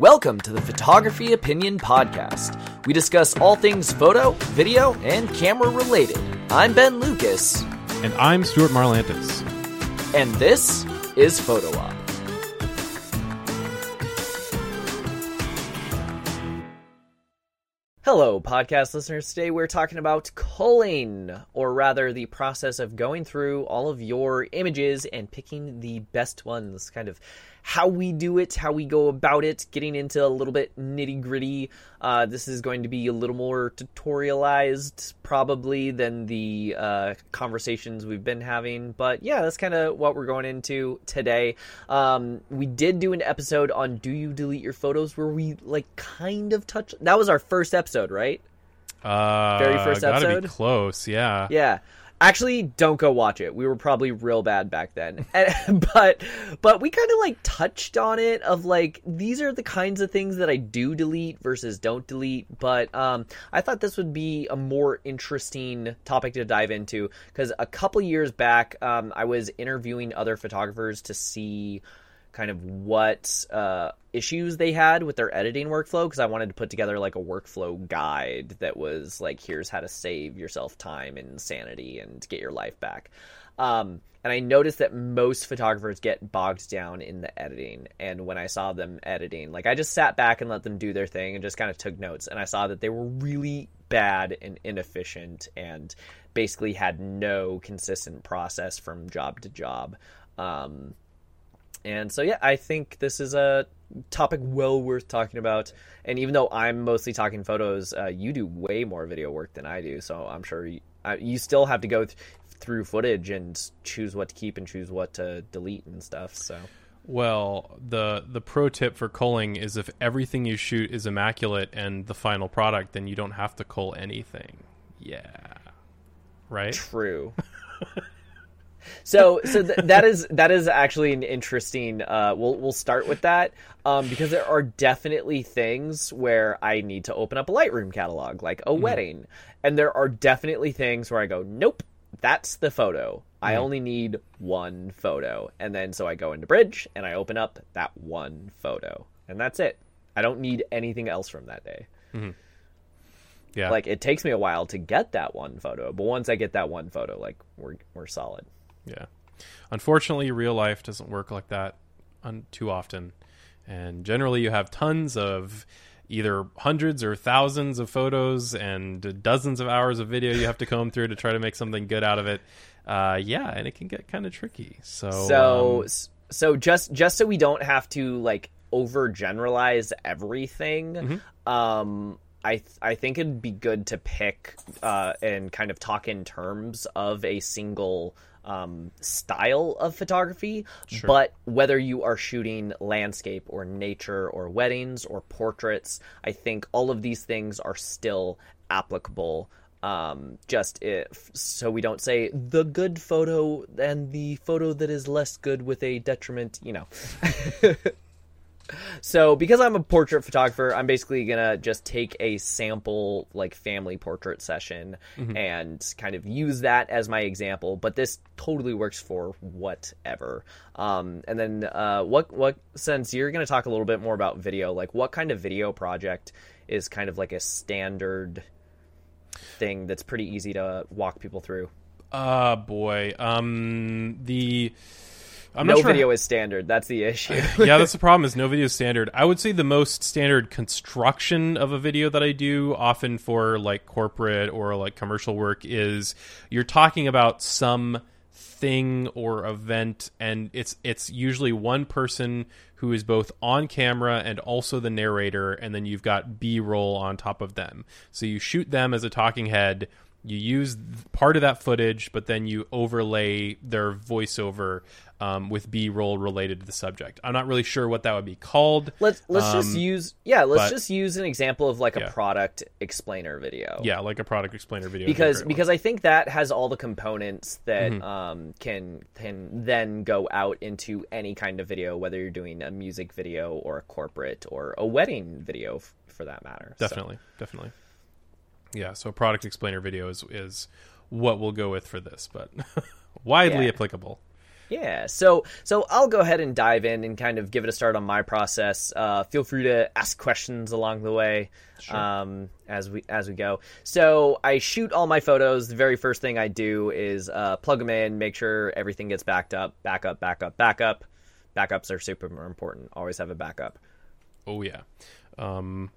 Welcome to the Photography Opinion Podcast. We discuss all things photo, video, and camera related. I'm Ben Lucas, And I'm Stuart Marlantis. and this is Photo Op. Hello, podcast listeners. Today we're talking about culling, or rather, the process of going through all of your images and picking the best ones. Kind of how we do it, how we go about it, getting into a little bit nitty gritty. Uh, this is going to be a little more tutorialized, probably, than the uh, conversations we've been having. But yeah, that's kind of what we're going into today. Um, we did do an episode on Do You Delete Your Photos where we, like, kind of touched. That was our first episode, right? Uh, Very first episode. gotta be close, yeah. Yeah. Actually, don't go watch it. We were probably real bad back then. And, but but we kind of like touched on it of like these are the kinds of things that I do delete versus don't delete, but um I thought this would be a more interesting topic to dive into cuz a couple years back um I was interviewing other photographers to see kind of what uh, issues they had with their editing workflow because I wanted to put together like a workflow guide that was like, here's how to save yourself time and sanity and get your life back. Um, and I noticed that most photographers get bogged down in the editing. And when I saw them editing, like I just sat back and let them do their thing and just kind of took notes. And I saw that they were really bad and inefficient and basically had no consistent process from job to job. Um, and so, yeah, I think this is a topic well worth talking about. And even though I'm mostly talking photos, uh, you do way more video work than I do. So I'm sure you, uh, you still have to go th- through footage and choose what to keep and choose what to delete and stuff. So Well, the the pro tip for culling is if everything you shoot is immaculate and the final product, then you don't have to cull anything. Yeah. Right? true. so so th- that is that is actually an interesting uh we'll we'll start with that um because there are definitely things where I need to open up a Lightroom catalog like a wedding. And there are definitely things where I go nope that's the photo. I only need one photo. And then so I go into bridge and I open up that one photo. And that's it. I don't need anything else from that day. Yeah. like it takes me a while to get that one photo but once I get that one photo like we're we're solid Yeah. Unfortunately, real life doesn't work like that un- too often. And generally, you have tons of either hundreds or thousands of photos and dozens of hours of video you have to comb through to try to make something good out of it. Uh, yeah, and it can get kind of tricky. So, so um, so just just so we don't have to like overgeneralize everything Mm-hmm. um I, th- I think it'd be good to pick uh, and kind of talk in terms of a single um, style of photography. But whether you are shooting landscape or nature or weddings or portraits, I think all of these things are still applicable. Um, just if so we don't say the good photo and the photo that is less good with a detriment, you know. So because I'm a portrait photographer, I'm basically gonna just take a sample like family portrait session and kind of use that as my example. But this totally works for whatever. Um, and then uh, what what since you're gonna talk a little bit more about video, like what kind of video project is kind of like a standard thing that's pretty easy to walk people through. uh, boy, um, the I'm no sure video is standard. That's the issue. yeah, that's the problem. Is no video standard. I would say the most standard construction of a video that I do, often for like corporate or like commercial work, is you're talking about some thing or event, and it's it's usually one person who is both on camera and also the narrator, and then you've got B roll on top of them. So you shoot them as a talking head. You use part of that footage, but then you overlay their voiceover um, with B roll related to the subject. I'm not really sure what that would be called. Let's let's just Um, use yeah. Let's but- just use an example of like a Yeah. product explainer video. Yeah, like a product explainer video. would be because one. because I think that has all the components that Mm-hmm. um, can can then go out into any kind of video, whether you're doing a music video or a corporate or a wedding video, f- for that matter. So, definitely, definitely. Yeah, so a product explainer video is is what we'll go with for this, but widely Yeah. applicable. Yeah, so so I'll go ahead and dive in and kind of give it a start on my process. Uh, feel free to ask questions along the way um, as we as we go. So I shoot all my photos. The very first thing I do is uh, plug them in, make sure everything gets backed up, backup, backup, backup. Backups are super important. Always have a backup. Oh yeah, um,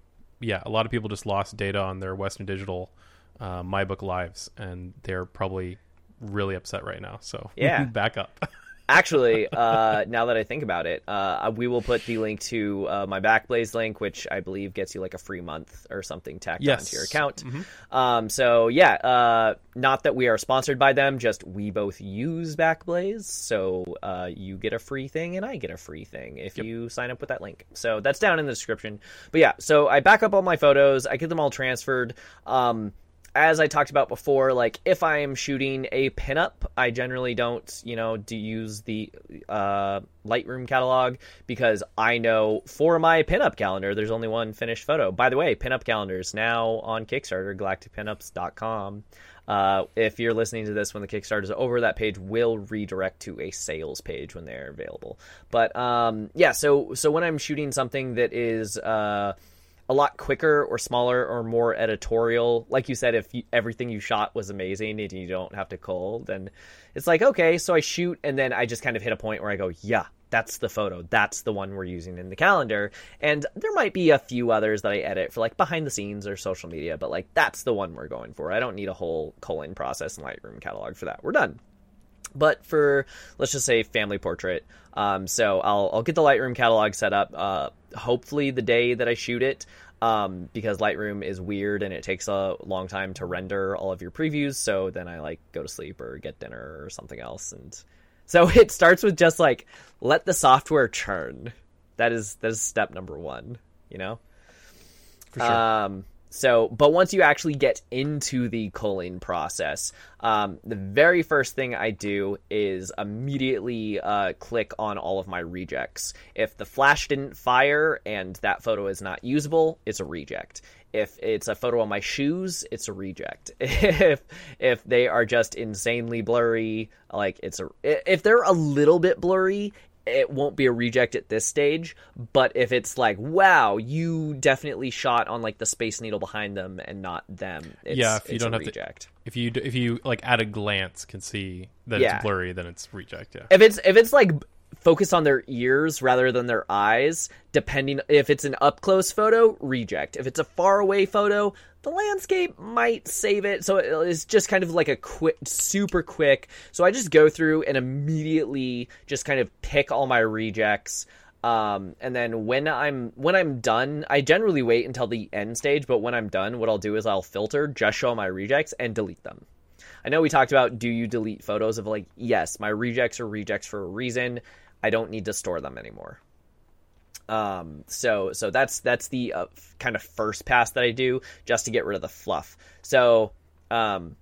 yeah. A lot of people just lost data on their Western Digital uh, MyBook Lives, and they're probably really upset right now. So Yeah. back up. Actually, uh, now that I think about it, uh, we will put the link to uh, my Backblaze link, which I believe gets you like a free month or something tacked Yes. onto your account. Um, so yeah, uh, not that we are sponsored by them, just we both use Backblaze, so uh, you get a free thing and I get a free thing if you sign up with that link. So that's down in the description. But yeah, so I back up all my photos, I get them all transferred. Um, as I talked about before, like if I am shooting a pinup, I generally don't, you know, do use the uh, Lightroom catalog because I know for my pinup calendar, there's only one finished photo. By the way, pinup calendars now on Kickstarter, galacticpinups.com. Uh, if you're listening to this when the Kickstarter is over, that page will redirect to a sales page when they're available. But um, yeah, so so when I'm shooting something that is uh, a lot quicker or smaller or more editorial. Like you said, if you, everything you shot was amazing and you don't have to cull, then it's like, okay, so I shoot and then I just kind of hit a point where I go, yeah, that's the photo. That's the one we're using in the calendar. And there might be a few others that I edit for like behind the scenes or social media, but like that's the one we're going for. I don't need a whole culling process in Lightroom catalog for that. We're done but for let's just say family portrait. Um, so I'll, I'll get the lightroom catalog set up uh, hopefully the day that i shoot it um, because lightroom is weird and it takes a long time to render all of your previews. So then i like go to sleep or get dinner or something else. And so it starts with just like let the software churn. That is that is step number one you know? For sure. um, so, but once you actually get into the culling process, um, the very first thing I do is immediately uh, click on all of my rejects. If the flash didn't fire and that photo is not usable, it's a reject. If it's a photo of my shoes, it's a reject. if if they are just insanely blurry, like it's a if they're a little bit blurry, it won't be a reject at this stage but if it's like wow you definitely shot on like the space needle behind them and not them it's, Yeah, if you don't have to- reject if you if you like at a glance can see that Yeah. it's blurry, then it's reject. Yeah. if it's if it's like focus on their ears rather than their eyes depending if it's an up close photo reject if it's a far away photo the landscape might save it so it's just kind of like a quick super quick so i just go through and immediately just kind of pick all my rejects um, and then when I'm when I'm done, I generally wait until the end stage. But when I'm done, what I'll do is I'll filter, just show my rejects, and delete them. I know we talked about do you delete photos of like yes, my rejects are rejects for a reason. I don't need to store them anymore. Um, so so that's that's the uh, kind of first pass that I do just to get rid of the fluff. So um,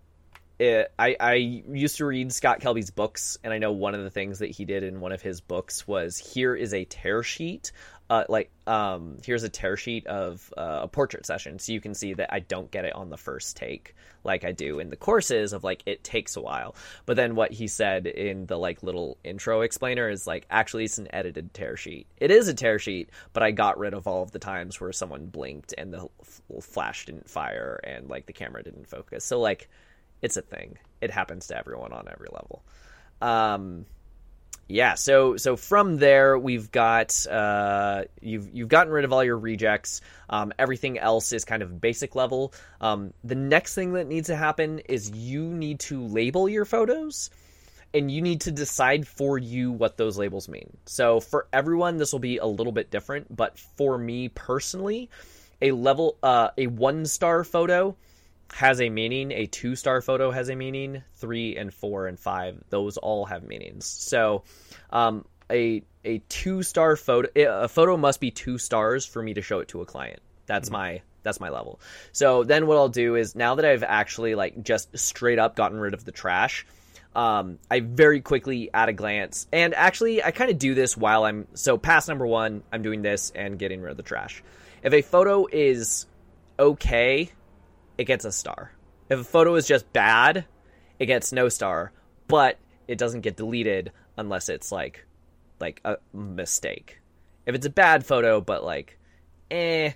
it, I I used to read Scott Kelby's books, and I know one of the things that he did in one of his books was here is a tear sheet. Uh, like um, here's a tear sheet of uh, a portrait session, so you can see that I don't get it on the first take like I do in the courses of like it takes a while. But then what he said in the like little intro explainer is like actually it's an edited tear sheet. It is a tear sheet, but I got rid of all of the times where someone blinked and the flash didn't fire and like the camera didn't focus. So like it's a thing. It happens to everyone on every level. Um, yeah, so so from there we've got uh, you've you've gotten rid of all your rejects. Um, everything else is kind of basic level. Um, the next thing that needs to happen is you need to label your photos, and you need to decide for you what those labels mean. So for everyone, this will be a little bit different, but for me personally, a level uh, a one star photo has a meaning. A two star photo has a meaning. Three and four and five, those all have meanings. So, um, a a two star photo, a photo must be two stars for me to show it to a client. That's my that's my level. So then what I'll do is now that I've actually like just straight up gotten rid of the trash, um, I very quickly at a glance, and actually I kind of do this while I'm so pass number one, I'm doing this and getting rid of the trash. If a photo is okay, it gets a star. If a photo is just bad, it gets no star. But it doesn't get deleted unless it's like like a mistake. If it's a bad photo, but like, eh,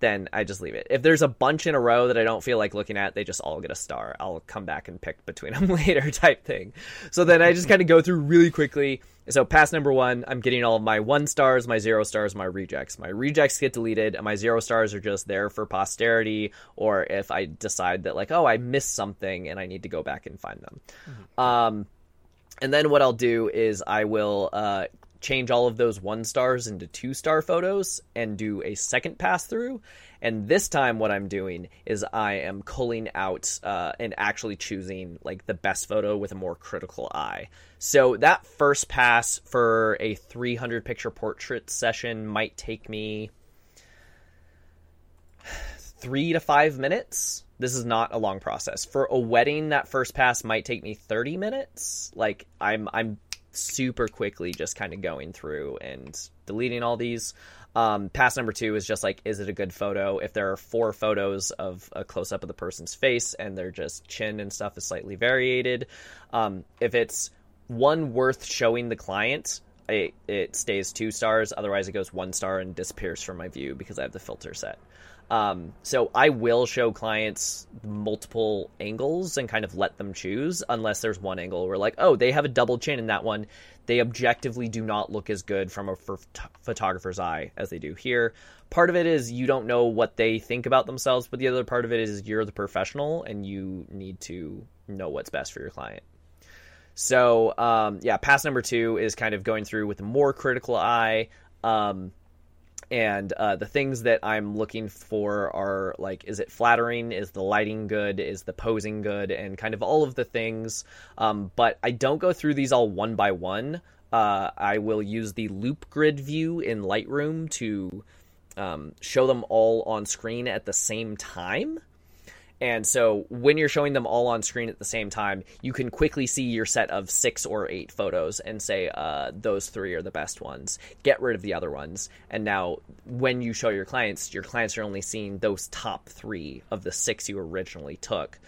then I just leave it. If there's a bunch in a row that I don't feel like looking at, they just all get a star. I'll come back and pick between them later, type thing. So then I just kind of go through really quickly. So pass number one, I'm getting all of my one stars, my zero stars, my rejects. My rejects get deleted, and my zero stars are just there for posterity, or if I decide that like, oh, I missed something and I need to go back and find them. Mm-hmm. Um, and then what I'll do is I will uh, change all of those one stars into two star photos and do a second pass through. And this time, what I'm doing is I am culling out uh, and actually choosing like the best photo with a more critical eye. So that first pass for a 300 picture portrait session might take me three to five minutes. This is not a long process. For a wedding, that first pass might take me 30 minutes. Like I'm I'm super quickly just kind of going through and deleting all these. Um, pass number two is just like, is it a good photo? If there are four photos of a close up of the person's face and their just chin and stuff is slightly variated, um, if it's one worth showing the client, it, it stays two stars. Otherwise, it goes one star and disappears from my view because I have the filter set. Um, so I will show clients multiple angles and kind of let them choose, unless there's one angle where like, oh, they have a double chin in that one. They objectively do not look as good from a photographer's eye as they do here. Part of it is you don't know what they think about themselves, but the other part of it is you're the professional and you need to know what's best for your client. So um, yeah, pass number two is kind of going through with a more critical eye. Um, and uh, the things that I'm looking for are like, is it flattering? Is the lighting good? Is the posing good? And kind of all of the things. Um, but I don't go through these all one by one. Uh, I will use the Loupe grid view in Lightroom to um, show them all on screen at the same time. And so when you're showing them all on screen at the same time, you can quickly see your set of six or eight photos and say, uh, those three are the best ones. Get rid of the other ones. And now when you show your clients, your clients are only seeing those top three of the six you originally took.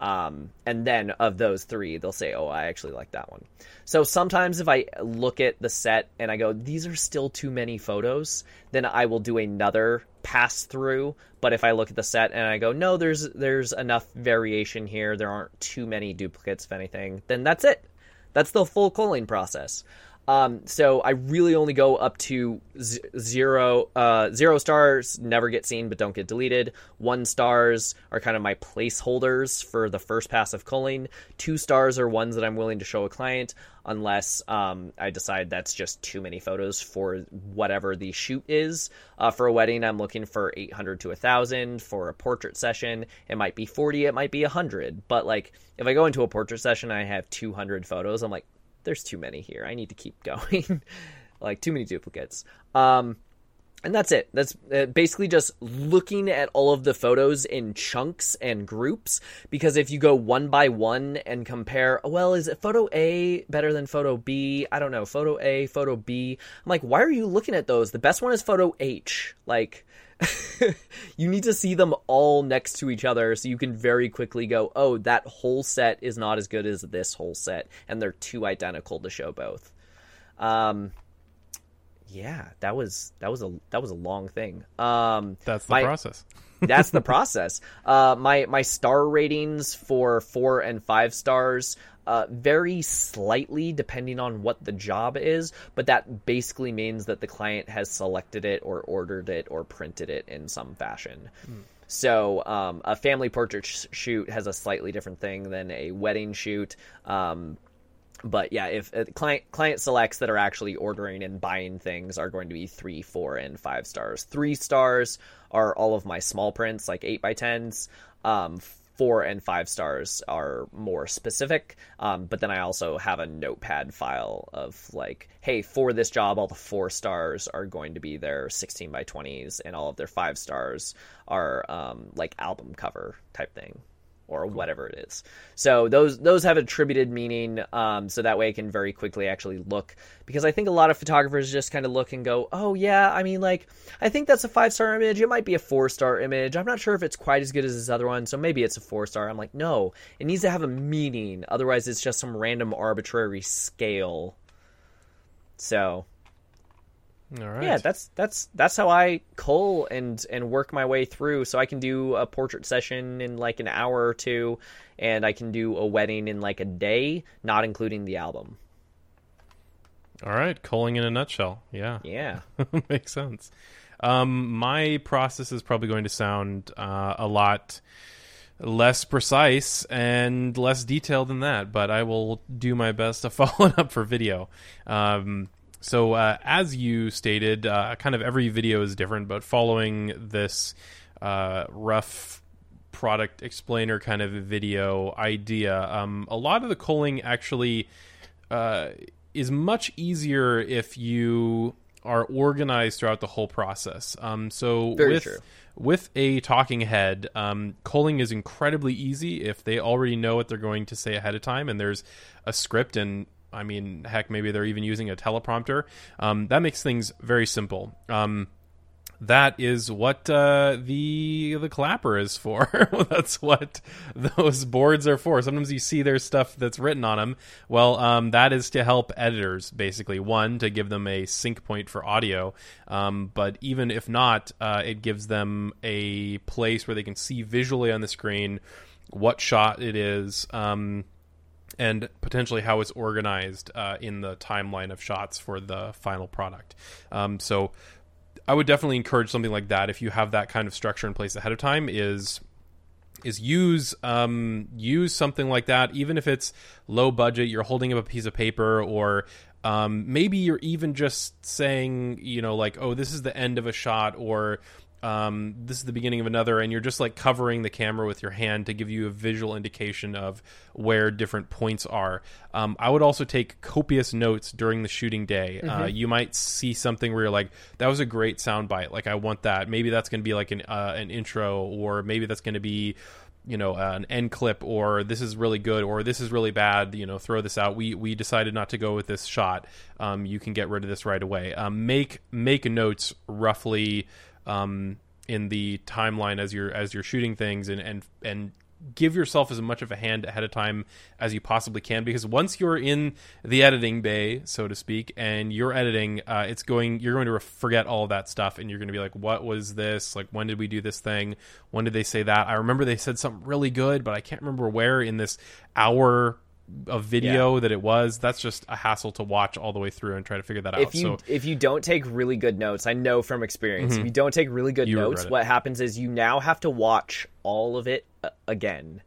Um, and then of those three, they'll say, "Oh, I actually like that one." So sometimes if I look at the set and I go, "These are still too many photos," then I will do another pass through. But if I look at the set and I go, "No, there's there's enough variation here. There aren't too many duplicates of anything," then that's it. That's the full culling process. Um, so I really only go up to z- zero. Uh, zero stars never get seen but don't get deleted. One stars are kind of my placeholders for the first pass of culling. Two stars are ones that I'm willing to show a client unless um, I decide that's just too many photos for whatever the shoot is. Uh, for a wedding, I'm looking for 800 to 1,000. For a portrait session, it might be 40, it might be 100. But like if I go into a portrait session, I have 200 photos. I'm like, there's too many here. I need to keep going. like too many duplicates. Um, and that's it. That's uh, basically just looking at all of the photos in chunks and groups. Because if you go one by one and compare, well, is photo A better than photo B? I don't know. Photo A, photo B. I'm like, why are you looking at those? The best one is photo H. Like, you need to see them all next to each other so you can very quickly go, oh, that whole set is not as good as this whole set, and they're too identical to show both. Um, yeah, that was that was a that was a long thing. Um, that's the my, process. that's the process. Uh, my my star ratings for four and five stars uh, vary slightly depending on what the job is, but that basically means that the client has selected it or ordered it or printed it in some fashion. Mm. So um, a family portrait sh- shoot has a slightly different thing than a wedding shoot. Um, but yeah, if uh, client client selects that are actually ordering and buying things are going to be three, four, and five stars. Three stars are all of my small prints, like eight by tens. Um, four and five stars are more specific. Um, but then I also have a notepad file of like, hey, for this job, all the four stars are going to be their 16 by 20s, and all of their five stars are um, like album cover type thing. Or whatever it is. So those those have attributed meaning, um, so that way I can very quickly actually look because I think a lot of photographers just kind of look and go, oh yeah, I mean like I think that's a five star image. It might be a four star image. I'm not sure if it's quite as good as this other one, so maybe it's a four star. I'm like, no, it needs to have a meaning. Otherwise, it's just some random arbitrary scale. So All right. yeah, that's that's that's how I cull and and work my way through. So I can do a portrait session in like an hour or two, and I can do a wedding in like a day, not including the album. All right. Culling in a nutshell. Yeah. Yeah, Makes sense. Um, my process is probably going to sound uh, a lot less precise and less detailed than that, but I will do my best to follow it up for video. Um, so, uh, as you stated, uh, kind of every video is different, but following this uh, rough product explainer kind of video idea, um, a lot of the culling actually uh, is much easier if you are organized throughout the whole process. Um, so Very with true. with a talking head, um, culling is incredibly easy if they already know what they're going to say ahead of time, and there's a script and. I mean, heck, maybe they're even using a teleprompter. Um, that makes things very simple. Um, that is what uh, the the clapper is for. that's what those boards are for. Sometimes you see there's stuff that's written on them. Well, um, that is to help editors, basically. One to give them a sync point for audio, um, but even if not, uh, it gives them a place where they can see visually on the screen what shot it is. Um, and potentially how it's organized uh, in the timeline of shots for the final product. Um, so I would definitely encourage something like that if you have that kind of structure in place ahead of time. Is is use um, use something like that, even if it's low budget. You're holding up a piece of paper, or um, maybe you're even just saying, you know, like, oh, this is the end of a shot, or um, this is the beginning of another, and you're just like covering the camera with your hand to give you a visual indication of where different points are. Um, I would also take copious notes during the shooting day. Uh, you might see something where you're like, "That was a great soundbite. Like, I want that." Maybe that's going to be like an uh, an intro, or maybe that's going to be you know an end clip or this is really good or this is really bad you know throw this out we we decided not to go with this shot um, you can get rid of this right away um, make make notes roughly um, in the timeline as you're as you're shooting things and and and give yourself as much of a hand ahead of time as you possibly can because once you're in the editing bay so to speak and you're editing uh, it's going you're going to forget all that stuff and you're going to be like what was this? Like when did we do this thing? When did they say that? I remember they said something really good but i can't remember where in this hour of video that it was that's just a hassle to watch all the way through and try to figure that out if you so if you don't take really good notes, I know from experience, if you don't take really good You notes, what happens is you now have to watch all of it uh, again,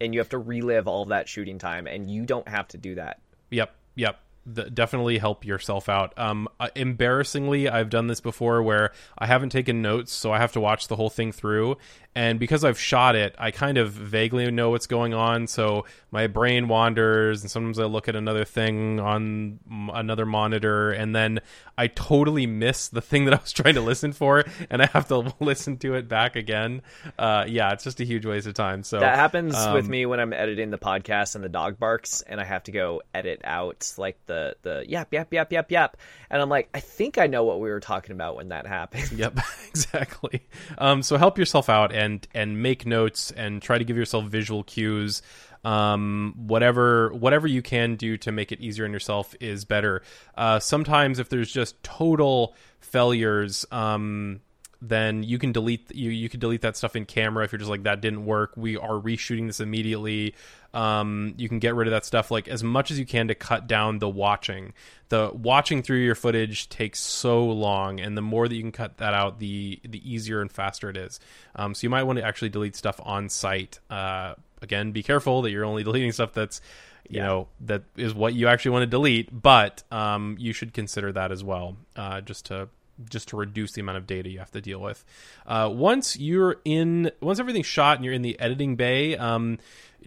and you have to relive all of that shooting time, and you don't have to do that. Yep, yep. The, definitely help yourself out. Um, uh, embarrassingly, I've done this before where I haven't taken notes, so I have to watch the whole thing through. And because I've shot it, I kind of vaguely know what's going on. So my brain wanders, and sometimes I look at another thing on m- another monitor, and then I totally miss the thing that I was trying to listen for, and I have to listen to it back again. Uh, yeah, it's just a huge waste of time. So That happens with um, me when I'm editing the podcast and the dog barks, and I have to go edit out like the the yap yap yap yap yap, and I'm like, I think I know what we were talking about when that happened. Yep, exactly. Um, so help yourself out and and make notes and try to give yourself visual cues. Um, whatever whatever you can do to make it easier on yourself is better. Uh, sometimes if there's just total failures, um, then you can delete you you can delete that stuff in camera if you're just like that didn't work. We are reshooting this immediately. Um, you can get rid of that stuff like as much as you can to cut down the watching. The watching through your footage takes so long, and the more that you can cut that out, the the easier and faster it is. Um, so you might want to actually delete stuff on site. Uh, again, be careful that you're only deleting stuff that's you Yeah. know that is what you actually want to delete, but um, you should consider that as well, uh, just to just to reduce the amount of data you have to deal with. Uh, once you're in, once everything's shot and you're in the editing bay, um,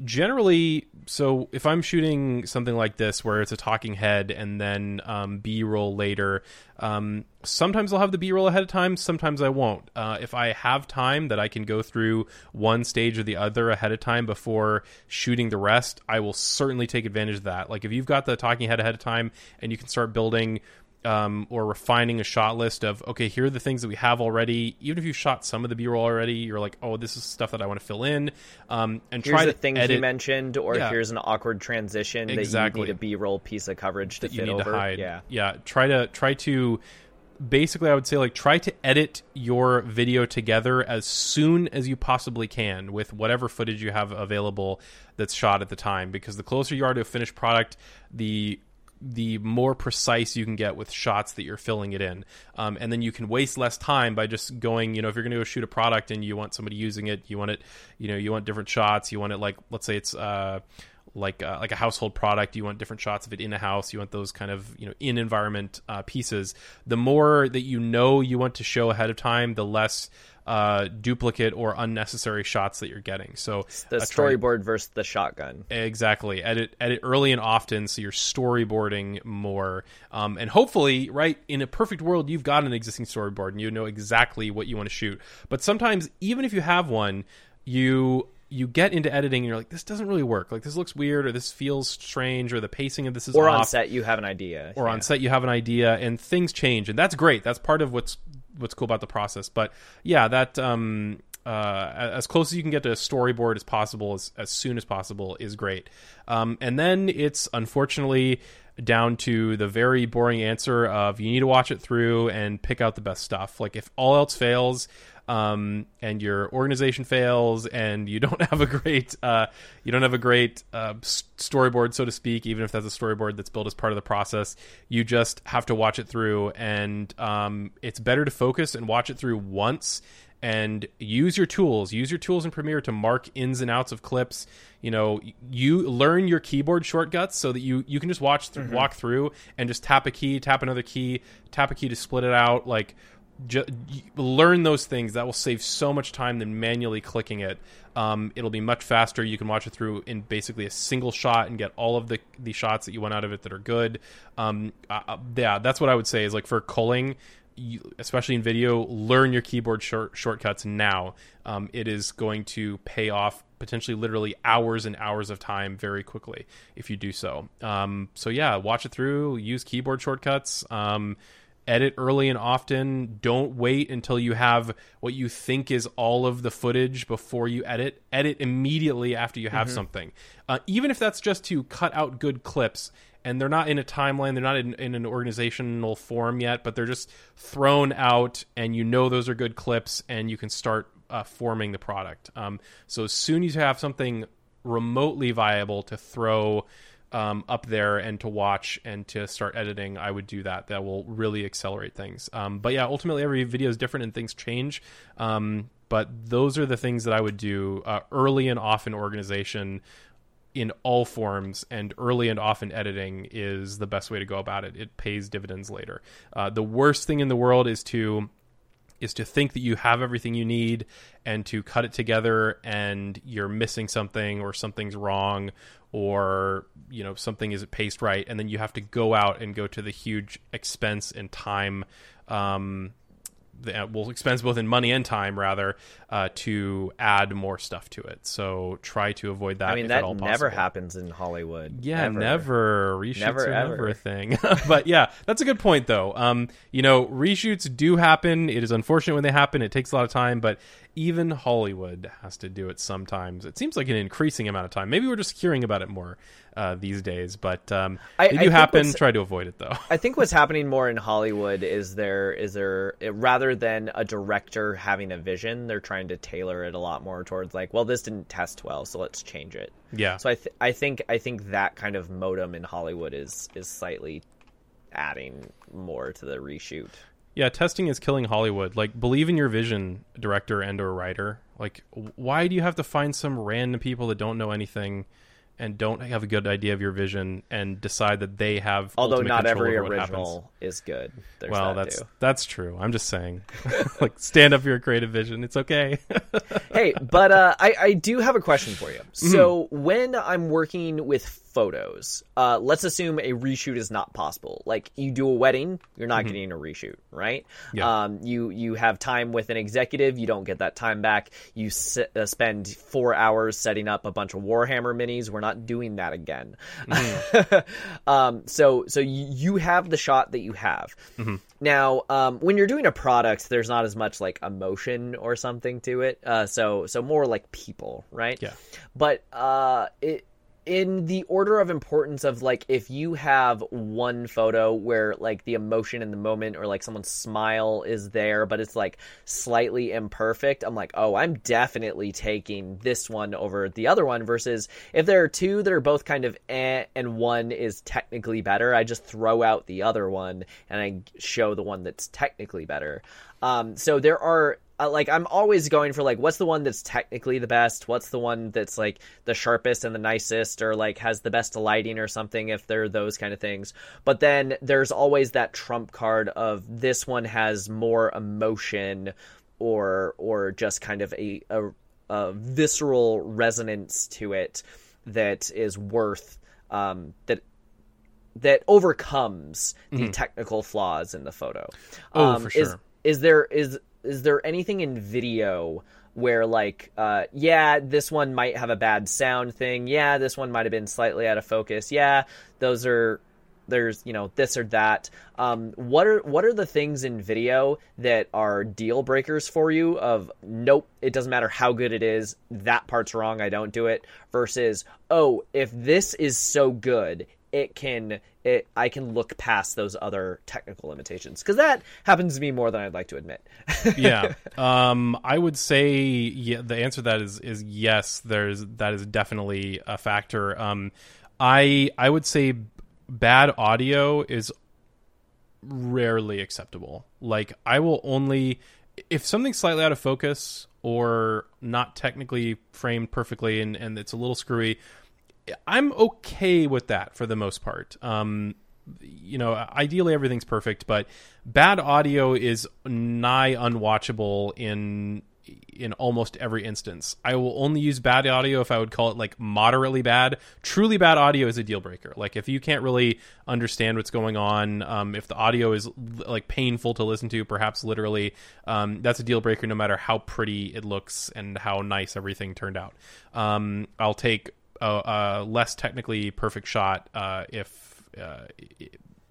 generally, so if I'm shooting something like this where it's a talking head and then um, B roll later, um, sometimes I'll have the B roll ahead of time, sometimes I won't. Uh, if I have time that I can go through one stage or the other ahead of time before shooting the rest, I will certainly take advantage of that. Like if you've got the talking head ahead of time and you can start building um, or refining a shot list of okay, here are the things that we have already. Even if you shot some of the B roll already, you're like, oh, this is stuff that I want to fill in. Um, and here's try the to things edit you mentioned, or Yeah. here's an awkward transition Exactly. that you need a B roll piece of coverage to that you fit need over. to hide. Yeah. yeah. Try to try to basically, I would say like try to edit your video together as soon as you possibly can with whatever footage you have available that's shot at the time. Because the closer you are to a finished product, the the more precise you can get with shots that you're filling it in. Um, and then you can waste less time by just going, you know, if you're going to go shoot a product and you want somebody using it, you want it, you know, you want different shots, you want it like, let's say it's, uh, like uh, like a household product you want different shots of it in a house you want those kind of you know in environment uh, pieces the more that you know you want to show ahead of time the less uh, duplicate or unnecessary shots that you're getting so The uh, try- storyboard versus the shotgun. Exactly. Edit edit early and often so you're storyboarding more. Um, and hopefully, right, in a perfect world, you've got an existing storyboard and you know exactly what you want to shoot. But sometimes, even if you have one, you you get into editing and you're like, this doesn't really work. Like this looks weird or this feels strange or the pacing of this is Or off on set, you have an idea. or on set you have an idea and things change and that's great that's part of what's what's cool about the process. But yeah that um uh, as close as you can get to a storyboard as possible as, as soon as possible is great. Um, and then it's unfortunately down to the very boring answer of you need to watch it through and pick out the best stuff. Like if all else fails um, and your organization fails and you don't have a great uh, you don't have a great uh, storyboard so to speak even if that's a storyboard that's built as part of the process you just have to watch it through. And um, it's better to focus and watch it through once and use your tools. Use your tools in premiere to mark ins and outs of clips. You know you learn your keyboard shortcuts so that you you can just watch th- walk through and just tap a key tap another key tap a key to split it out. Like ju- learn those things that will save so much time than manually clicking it um, it'll be much faster you can watch it through in basically a single shot and get all of the the shots that you want out of it that are good um, uh, yeah that's what i would say is like for culling you, especially in video, learn your keyboard short, shortcuts now. Um, it is going to pay off potentially literally hours and hours of time very quickly if you do so. Um, so yeah, watch it through. Use keyboard shortcuts. Um, edit early and often. Don't wait until you have what you think is all of the footage before you edit. Edit immediately after you have something. Uh, even if that's just to cut out good clips and they're not in a timeline, they're not in, in an organizational form yet, but they're just thrown out and you know those are good clips and you can start uh, forming the product. Um, so as soon as you have something remotely viable to throw um, up there and to watch and to start editing, I would do that. That will really accelerate things. Um, but yeah, ultimately every video is different and things change. Um, but those are the things that I would do uh, early and often organization in all forms and early and often editing is the best way to go about it. It pays dividends later. Uh, the worst thing in the world is to is to think that you have everything you need and to cut it together and you're missing something or something's wrong or you know something isn't paced right and then you have to go out and go to the huge expense and time um, that will expense both in money and time rather uh, to add more stuff to it so try to avoid that I mean, that never happens in Hollywood. Yeah, Ever. never. Reshoots Never, are never a thing. but yeah, that's a good point though. Um, you know, reshoots do happen. It is unfortunate when they happen. It takes a lot of time, but even Hollywood has to do it sometimes. It seems like an increasing amount of time. Maybe we're just hearing about it more uh, these days, but um, I- they I do think happen. Try to avoid it though. I think what's happening more in Hollywood is there is there rather than a director having a vision, they're trying to tailor it a lot more towards like, well, this didn't test well, so let's change it. yeah. So I th- I think I think that kind of modem in Hollywood is is slightly adding more to the reshoot. Yeah, testing is killing Hollywood. Like, believe in your vision, director and or writer. Like, why do you have to find some random people that don't know anything and don't have a good idea of your vision and decide that they have Although not every original is good. There's Well, that that's too. that's true. I'm just saying, like stand up for your creative vision. It's okay. hey, but uh, I, I do have a question for you. So when I'm working with photos, uh, let's assume a reshoot is not possible. Like you do a wedding, you're not getting a reshoot, right? Mm-hmm. Yeah. Um, you you have time with an executive, you don't get that time back. You s- uh, spend four hours setting up a bunch of Warhammer minis. We're not doing that again. Mm-hmm. um, so so you, you have the shot that you have. Mm-hmm. Now, um, when you're doing a product, there's not as much like emotion or something to it. Uh, so so more like people, right? Yeah. But uh, it in the order of importance of like if you have one photo where like the emotion in the moment or like someone's smile is there but it's like slightly imperfect i'm like oh i'm definitely taking this one over the other one versus if there are two that are both kind of eh, and one is technically better i just throw out the other one and i show the one that's technically better. Um, so there are uh, like I'm always going for like what's the one that's technically the best, what's the one that's like the sharpest and the nicest, or like has the best lighting or something. If there are those kind of things, but then there's always that trump card of this one has more emotion, or or just kind of a a, a visceral resonance to it that is worth um, that that overcomes the technical flaws in the photo. Mm-hmm. Oh, um, for Is, sure. is there is is there anything in video where like uh yeah this one might have a bad sound thing. Yeah this one might have been slightly out of focus. Yeah those are there's you know this or that. Um what are what are the things in video that are deal breakers for you of nope it doesn't matter how good it is that part's wrong i don't do it versus oh if this is so good it can it I can look past those other technical limitations because that happens to me more than I'd like to admit. yeah. Um, I would say yeah, the answer to that is is yes. There's that is definitely a factor. Um, I I would say bad audio is rarely acceptable. Like I will only if something's slightly out of focus or not technically framed perfectly and, and it's a little screwy, I'm okay with that for the most part. Um, you know, ideally everything's perfect, but bad audio is nigh unwatchable in in almost every instance. I will only use bad audio if I would call it like moderately bad. Truly bad audio is a deal breaker. Like if you can't really understand what's going on, um, if the audio is like painful to listen to, perhaps literally, um, that's a deal breaker. No matter how pretty it looks and how nice everything turned out. Um, I'll take a, a less technically perfect shot uh, if uh,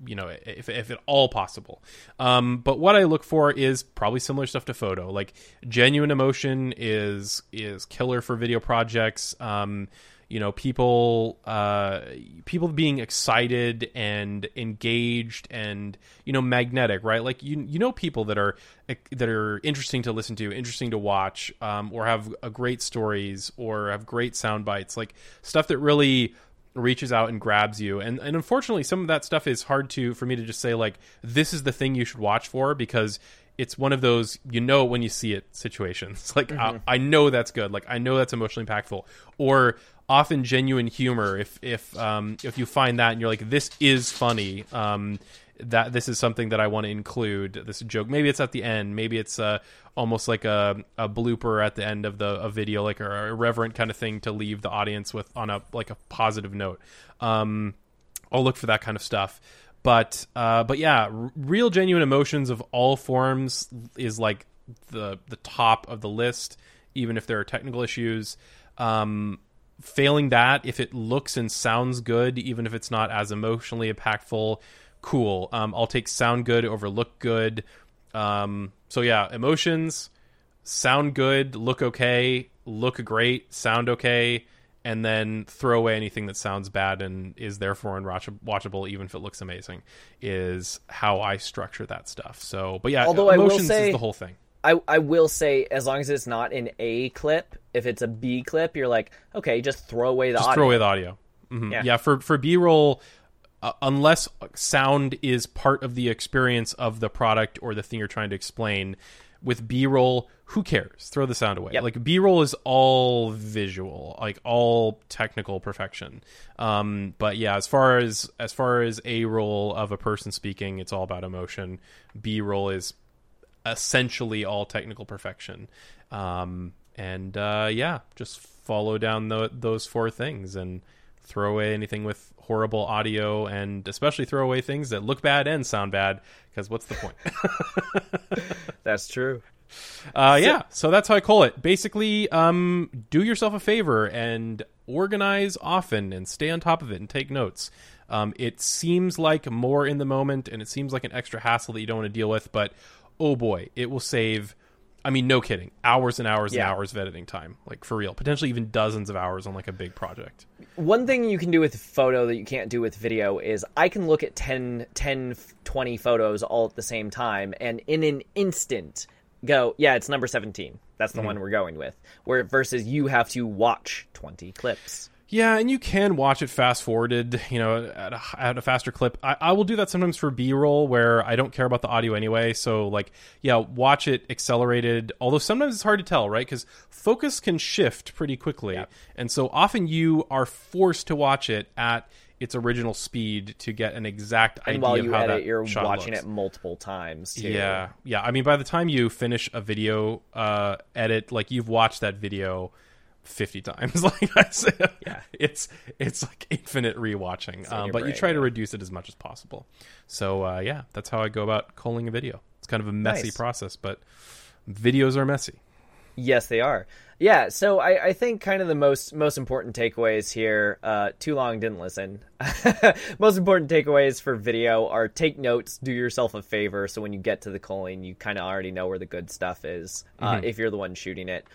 you know if, if at all possible. Um, but what i look for is probably similar stuff to photo. Like genuine emotion is is killer for video projects. Um, you know people uh, people being excited and engaged and you know magnetic right? Like you you know people that are that are interesting to listen to interesting to watch um, or have great stories or have great sound bites like stuff that really reaches out and grabs you. And and unfortunately some of that stuff is hard to for me to just say like this is the thing you should watch for because it's one of those you know when you see it situations. Like I, I know that's good. Like i know that's emotionally impactful. Or often genuine humor if if um if you find that and you're like this is funny um that this is something that I want to include this joke. Maybe it's at the end. Maybe it's uh, almost like a, a blooper at the end of the a video, like a irreverent kind of thing to leave the audience with on a like a positive note. Um, I'll look for that kind of stuff. But uh, but yeah, r- real genuine emotions of all forms is like the the top of the list, even if there are technical issues. Um, failing that, if it looks and sounds good, even if it's not as emotionally impactful, cool. Um, I'll take sound good over look good. Um, so yeah, emotions, sound good, look okay, look great, sound okay, and then throw away anything that sounds bad and is therefore unwatchable, even if it looks amazing. Is how I structure that stuff. So, but yeah, Although I will emotions say- is the whole thing. I, I will say as long as it's not an A clip, if it's a B clip, you're like, okay, just throw away the Just audio. throw away the audio. Mhm. Yeah. Yeah. for for B roll, uh, unless sound is part of the experience of the product or the thing you're trying to explain, with b-roll who cares throw the sound away Yep. like b-roll is all visual like all technical perfection um but yeah as far as as far as a roll of a person speaking it's all about emotion b-roll is essentially all technical perfection um and uh yeah just follow down tho- those four things and throw away anything with horrible audio and especially throw away things that look bad and sound bad because what's the point That's true. uh, yeah, so that's how I call it. Basically, um, do yourself a favor and organize often and stay on top of it and take notes. Um, it seems like more in the moment and it seems like an extra hassle that you don't want to deal with, but oh boy, it will save. I mean, no kidding, hours and hours Yeah. and hours of editing time, like for real. Potentially even dozens of hours on like a big project. One thing you can do with photo that you can't do with video is I can look at 10, 10, 20 photos all at the same time and in an instant go, yeah, it's number 17. That's the mm-hmm. one we're going with. Where versus you have to watch 20 clips. Yeah, and you can watch it fast forwarded, you know, at a, at a faster clip. I, I will do that sometimes for B roll where I don't care about the audio anyway. So, like, yeah, watch it accelerated. Although sometimes it's hard to tell, right? Because focus can shift pretty quickly. And so often you are forced to watch it at its original speed to get an exact And idea while of you how edit, that you're watching looks. it multiple times too. Yeah, yeah. I mean, by the time you finish a video uh, edit, like you've watched that video fifty times. like I said, Yeah. it's it's like infinite rewatching. in Um, but you brain, try to reduce it as much as possible. So uh, yeah, that's how I go about culling a video. It's kind of a messy Nice. process, but videos are messy. Yes, they are. Yeah, so I, I think kind of the most most important takeaways here. Uh, too long, didn't listen. most important takeaways for video are take notes, do yourself a favor, so when you get to the culling, you kind of already know where the good stuff is. Uh, if you're the one shooting it,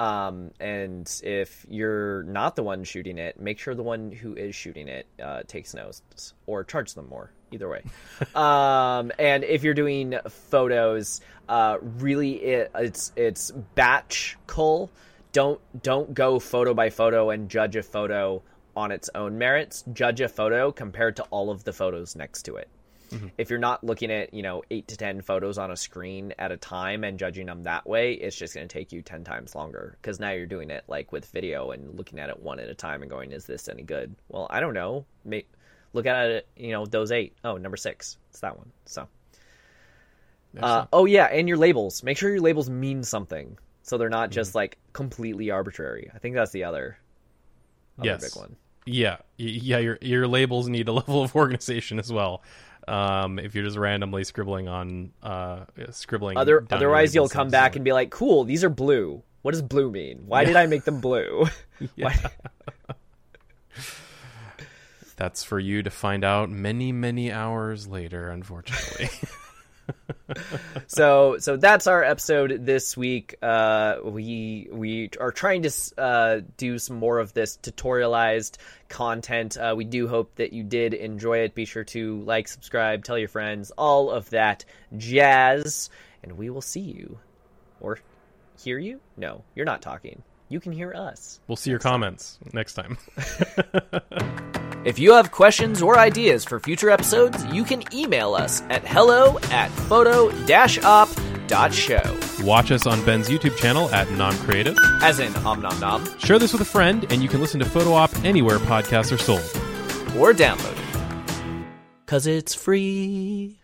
um, and if you're not the one shooting it, make sure the one who is shooting it uh, takes notes or charge them more. Either way, um, and if you're doing photos, uh, really it, it's it's batch cull. Don't don't go photo by photo and judge a photo on its own merits. Judge a photo compared to all of the photos next to it. If you're not looking at you know eight to ten photos on a screen at a time and judging them that way, it's just going to take you ten times longer because now you're doing it like with video and looking at it one at a time and going, "Is this any good?" Well, I don't know. May- look at it, you know, those eight. Oh, number six. It's that one. So. Uh, oh yeah, and your labels. Make sure your labels mean something, so they're not just like completely arbitrary. I think that's the other, other Yes. big one. Yeah, yeah. Your your labels need a level of organization as well. Um, if you're just randomly scribbling on uh, scribbling, Other, otherwise, you'll come back and be like, "Cool, these are blue. What does blue mean? Why did I make them blue?" That's for you to find out many, many hours later, unfortunately. So so that's our episode this week. Uh we we are trying to uh do some more of this tutorialized content. Uh we do hope that you did enjoy it. Be sure to like subscribe tell your friends all of that jazz. And we will see you or hear you? No you're not talking. You can hear us. We'll see your comments next time. If you have questions or ideas for future episodes, you can email us at hello at photo-op.show. Watch us on Ben's YouTube channel at Nom Creative. As in om nom nom, Share this with a friend, and you can listen to Photo Op anywhere podcasts are sold. or download it. Cause it's free.